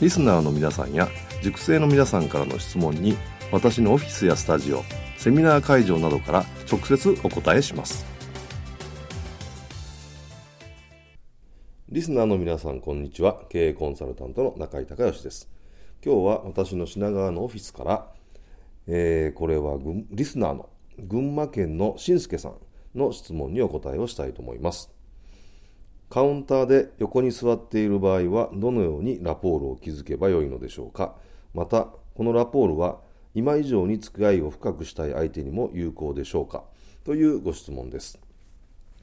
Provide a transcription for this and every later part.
リスナーの皆さんや塾生の皆さんからの質問に私のオフィスやスタジオセミナー会場などから直接お答えします。リスナーの皆さんこんにちは。経営コンサルタントの中井孝義です。今日は私の品川のオフィスからえー、これはリスナーの群馬県のしんすけさんの質問にお答えをしたいと思います。カウンターで横に座っている場合はどのようにラポールを築けばよいのでしょうか？また、このラポールは今以上に付き合いを深くしたい相手にも有効でしょうか？というご質問です。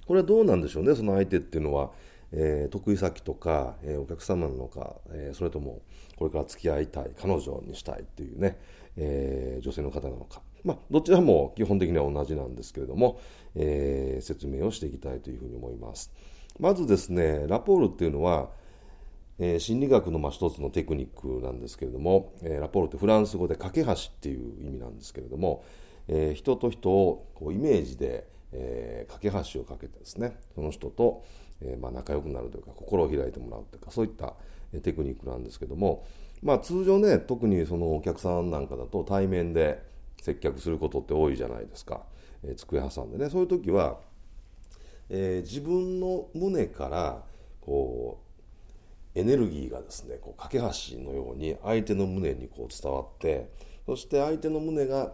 これはどうなんでしょうね、その相手っていうのは、えー、得意先とか、えー、お客様なのか、えー、それともこれから付き合いたい、彼女にしたいっていうね、え女性の方なのか。まあ、どちらも基本的には同じなんですけれども、え説明をしていきたいというふうに思います。まずですね、ラポールっていうのは、え心理学のまあ一つのテクニックなんですけれども、えラポールってフランス語で架け橋っていう意味なんですけれども、え人と人をこうイメージで、え架け橋をかけてですねその人と、えまあ、仲良くなるというか心を開いてもらうというかそういったテクニックなんですけども、まあ、通常ね特にそのお客さんなんかだと対面で接客することって多いじゃないですか、えー、机挟んでねそういう時は、えー、自分の胸からこうエネルギーがですねこう架け橋のように相手の胸にこう伝わってそして相手の胸が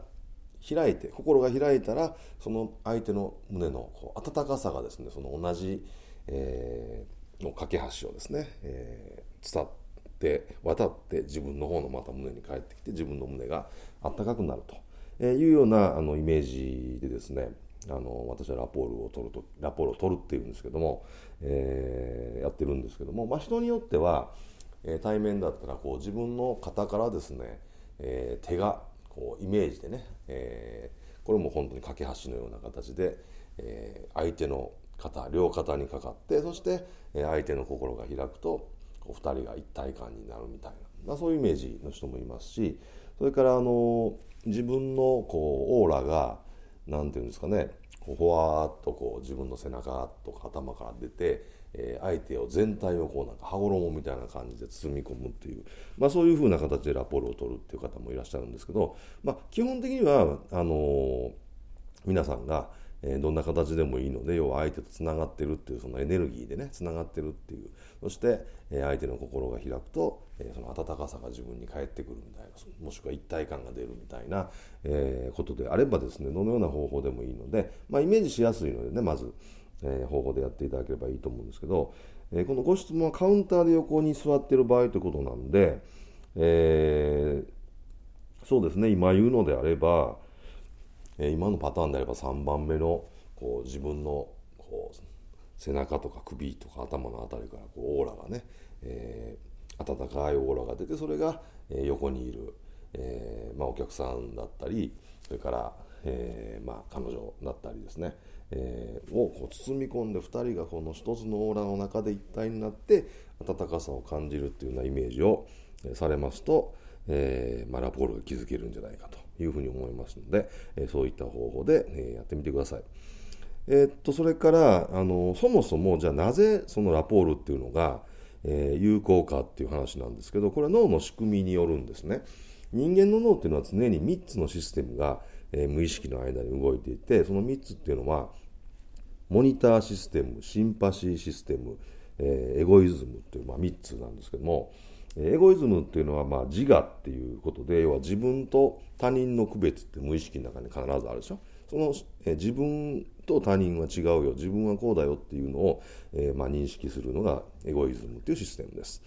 開いて心が開いたらその相手の胸のこう温かさがですねその同じ、えー、の架け橋をですね、えー、伝って渡って自分の方のまた胸に帰ってきて自分の胸があったかくなるというようなあのイメージでですねあの私はラポールを取るとラポールを取るっていうんですけども、えー、やってるんですけども、まあ、人によっては、えー、対面だったらこう自分の肩からですね、えー、手がこうイメージでね、えー、これも本当に架け橋のような形で、えー、相手の肩両肩にかかってそして相手の心が開くとこう2人が一体感になるみたいな、まあ、そういうイメージの人もいますしそれからあの自分のこうオーラが何て言うんですかねほわーっとこう自分の背中とか頭から出て、えー、相手を全体をこうなんか羽衣みたいな感じで包み込むっていう、まあ、そういうふうな形でラポールを取るっていう方もいらっしゃるんですけど、まあ、基本的にはあのー、皆さんがえどんな形でもいいので要は相手とつながってるっていうそのエネルギーでねつながってるっていう。そして、え相手の心が開くと、えその温かさが自分に返ってくるみたいなもしくは一体感が出るみたいな、えことであればですねどのような方法でもいいので、まあ、イメージしやすいのでねまず、え方法でやっていただければいいと思うんですけど、えこのご質問はカウンターで横に座ってる場合ということなんで、えー、そうですね今言うのであればえ今のパターンであれば3番目のこう自分のこう背中とか首とか頭の辺りからこうオーラがね、えー、温かいオーラが出てそれが、え横にいる、えー、まあ、お客さんだったりそれから、えー、まあ、彼女だったりですね、えをこう包み込んで2人がこの一つのオーラの中で一体になって温かさを感じるっていうようなイメージをされますと、えまあ、ラポールが築けるんじゃないかというふうに思いますので、えそういった方法で、えやってみてください。えー、っとそれからあのそもそもじゃあなぜそのラポールっていうのが、えー、有効かっていう話なんですけどこれは脳の仕組みによるんですね。人間の脳っていうのは常に3つのシステムが、えー、無意識の間に動いていてその3つっていうのはモニターシステムシンパシーシステム、えー、エゴイズムっていう、まあ、3つなんですけども、エゴイズムっていうのはまあ自我っていうことで要は自分と他人の区別って無意識の中に必ずあるでしょ。その、え自分と他人は違うよ。自分はこうだよっていうのを、え、まあ、認識するのがエゴイズムっていうシステムです。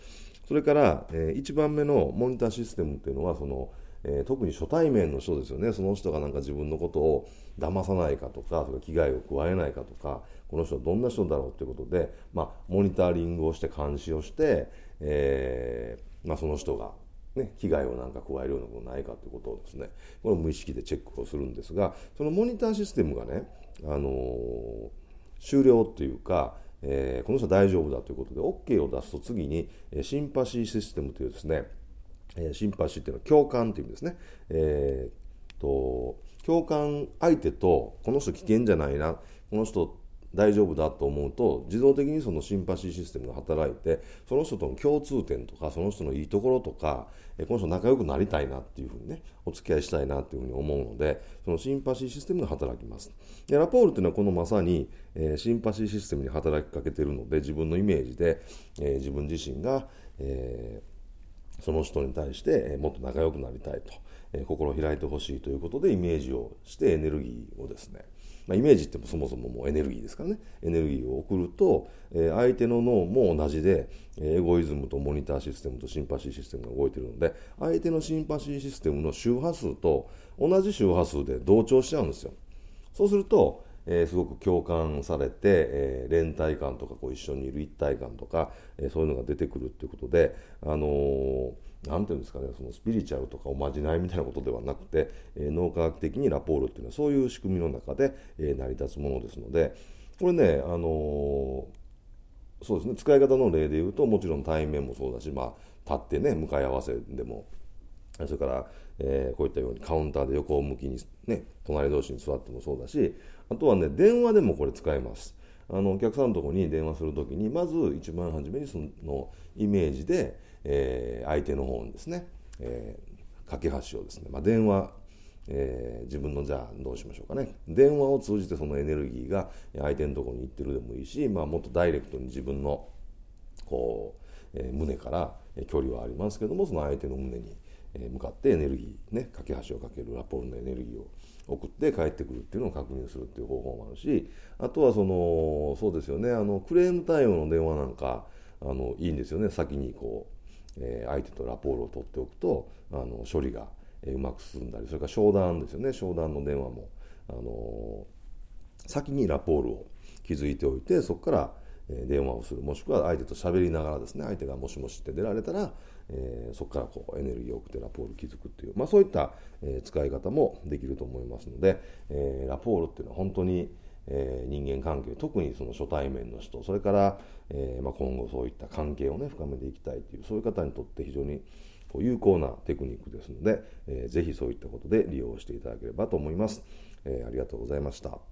それから、え、1番目のモニターシステムっていうのはそのえー、特に初対面の人ですよね。その人がなんか自分のことを騙さないかとかそれ危害を加えないかとかこの人はどんな人だろうということで、まあ、モニタリングをして監視をして、えーまあ、その人が、ね、被害をなんか加えるようなことないかということをですねこれ無意識でチェックをするんですがそのモニターシステムがね、あのー、終了っていうかえー、この人は大丈夫だということで OK を出すと次にシンパシーシステムというですねえ、シンパシーっていうのは共感という意味ですね。えー、と共感相手とこの人危険じゃないなこの人大丈夫だと思うと自動的にそのシンパシーシステムが働いてその人との共通点とかその人のいいところとかこの人仲良くなりたいなっていうふうにねお付き合いしたいなっていうふうに思うのでそのシンパシーシステムが働きますでラポールっていうのはこのまさに、えー、シンパシーシステムに働きかけてるので自分のイメージで、えー、自分自身が、えーその人に対してもっと仲良くなりたいと、心を開いてほしいということでイメージをしてエネルギーをですね、まあ、イメージってもそもそももうエネルギーですからね。エネルギーを送ると、え相手の脳も同じで、えエゴイズムとモニターシステムとシンパシーシステムが動いているので相手のシンパシーシステムの周波数と同じ周波数で同調しちゃうんですよ。そうするとえー、すごく共感されて、えー、連帯感とかこう一緒にいる一体感とか、えー、そういうのが出てくるっていうことで、あのー、ていうんですかね、そのスピリチュアルとかおまじないみたいなことではなくて、えー、脳科学的にラポールっていうのはそういう仕組みの中で、えー、成り立つものですので、これね、あの、そうですね、使い方の例で言うと、もちろん対面もそうだし、まあ、立ってね、向かい合わせでも、それから、えー、こういったようにカウンターで横向きに、ね、隣同士に座ってもそうだし、あとはね、電話でもこれ使えます。あのお客さんのところに電話するときに、まず一番初めにそのイメージで、えー、相手の方にですね、えー、架け橋をですね、まあ、電話、えー、自分のじゃあどうしましょうかね電話を通じてそのエネルギーが相手のところに行ってるでもいいし、まあ、もっとダイレクトに自分のこう、えー、胸から距離はありますけどもその相手の胸に向かってエネルギーね架け橋をかけるラポールのエネルギーを送って帰ってくるっていうのを確認するっていう方法もあるしあとはそのそうですよねあのクレーム対応の電話なんかあのいいんですよね先にこう、えー、相手とラポールを取っておくとあの処理が、うまく進んだりそれから商談ですよね商談の電話もあの先にラポールを築いておいてそこから電話をするもしくは相手と喋りながらですね相手がもしもしって出られたらえー、そこからこうエネルギーを送ってラポール築くっていう、まあ、そういった、えー、使い方もできると思いますので、えー、ラポールっていうのは本当に、えー、人間関係特にその初対面の人それから、えーまあ、今後そういった関係をね深めていきたいというそういう方にとって非常にこう有効なテクニックですので、えー、ぜひそういったことで利用していただければと思います。えー、ありがとうございました。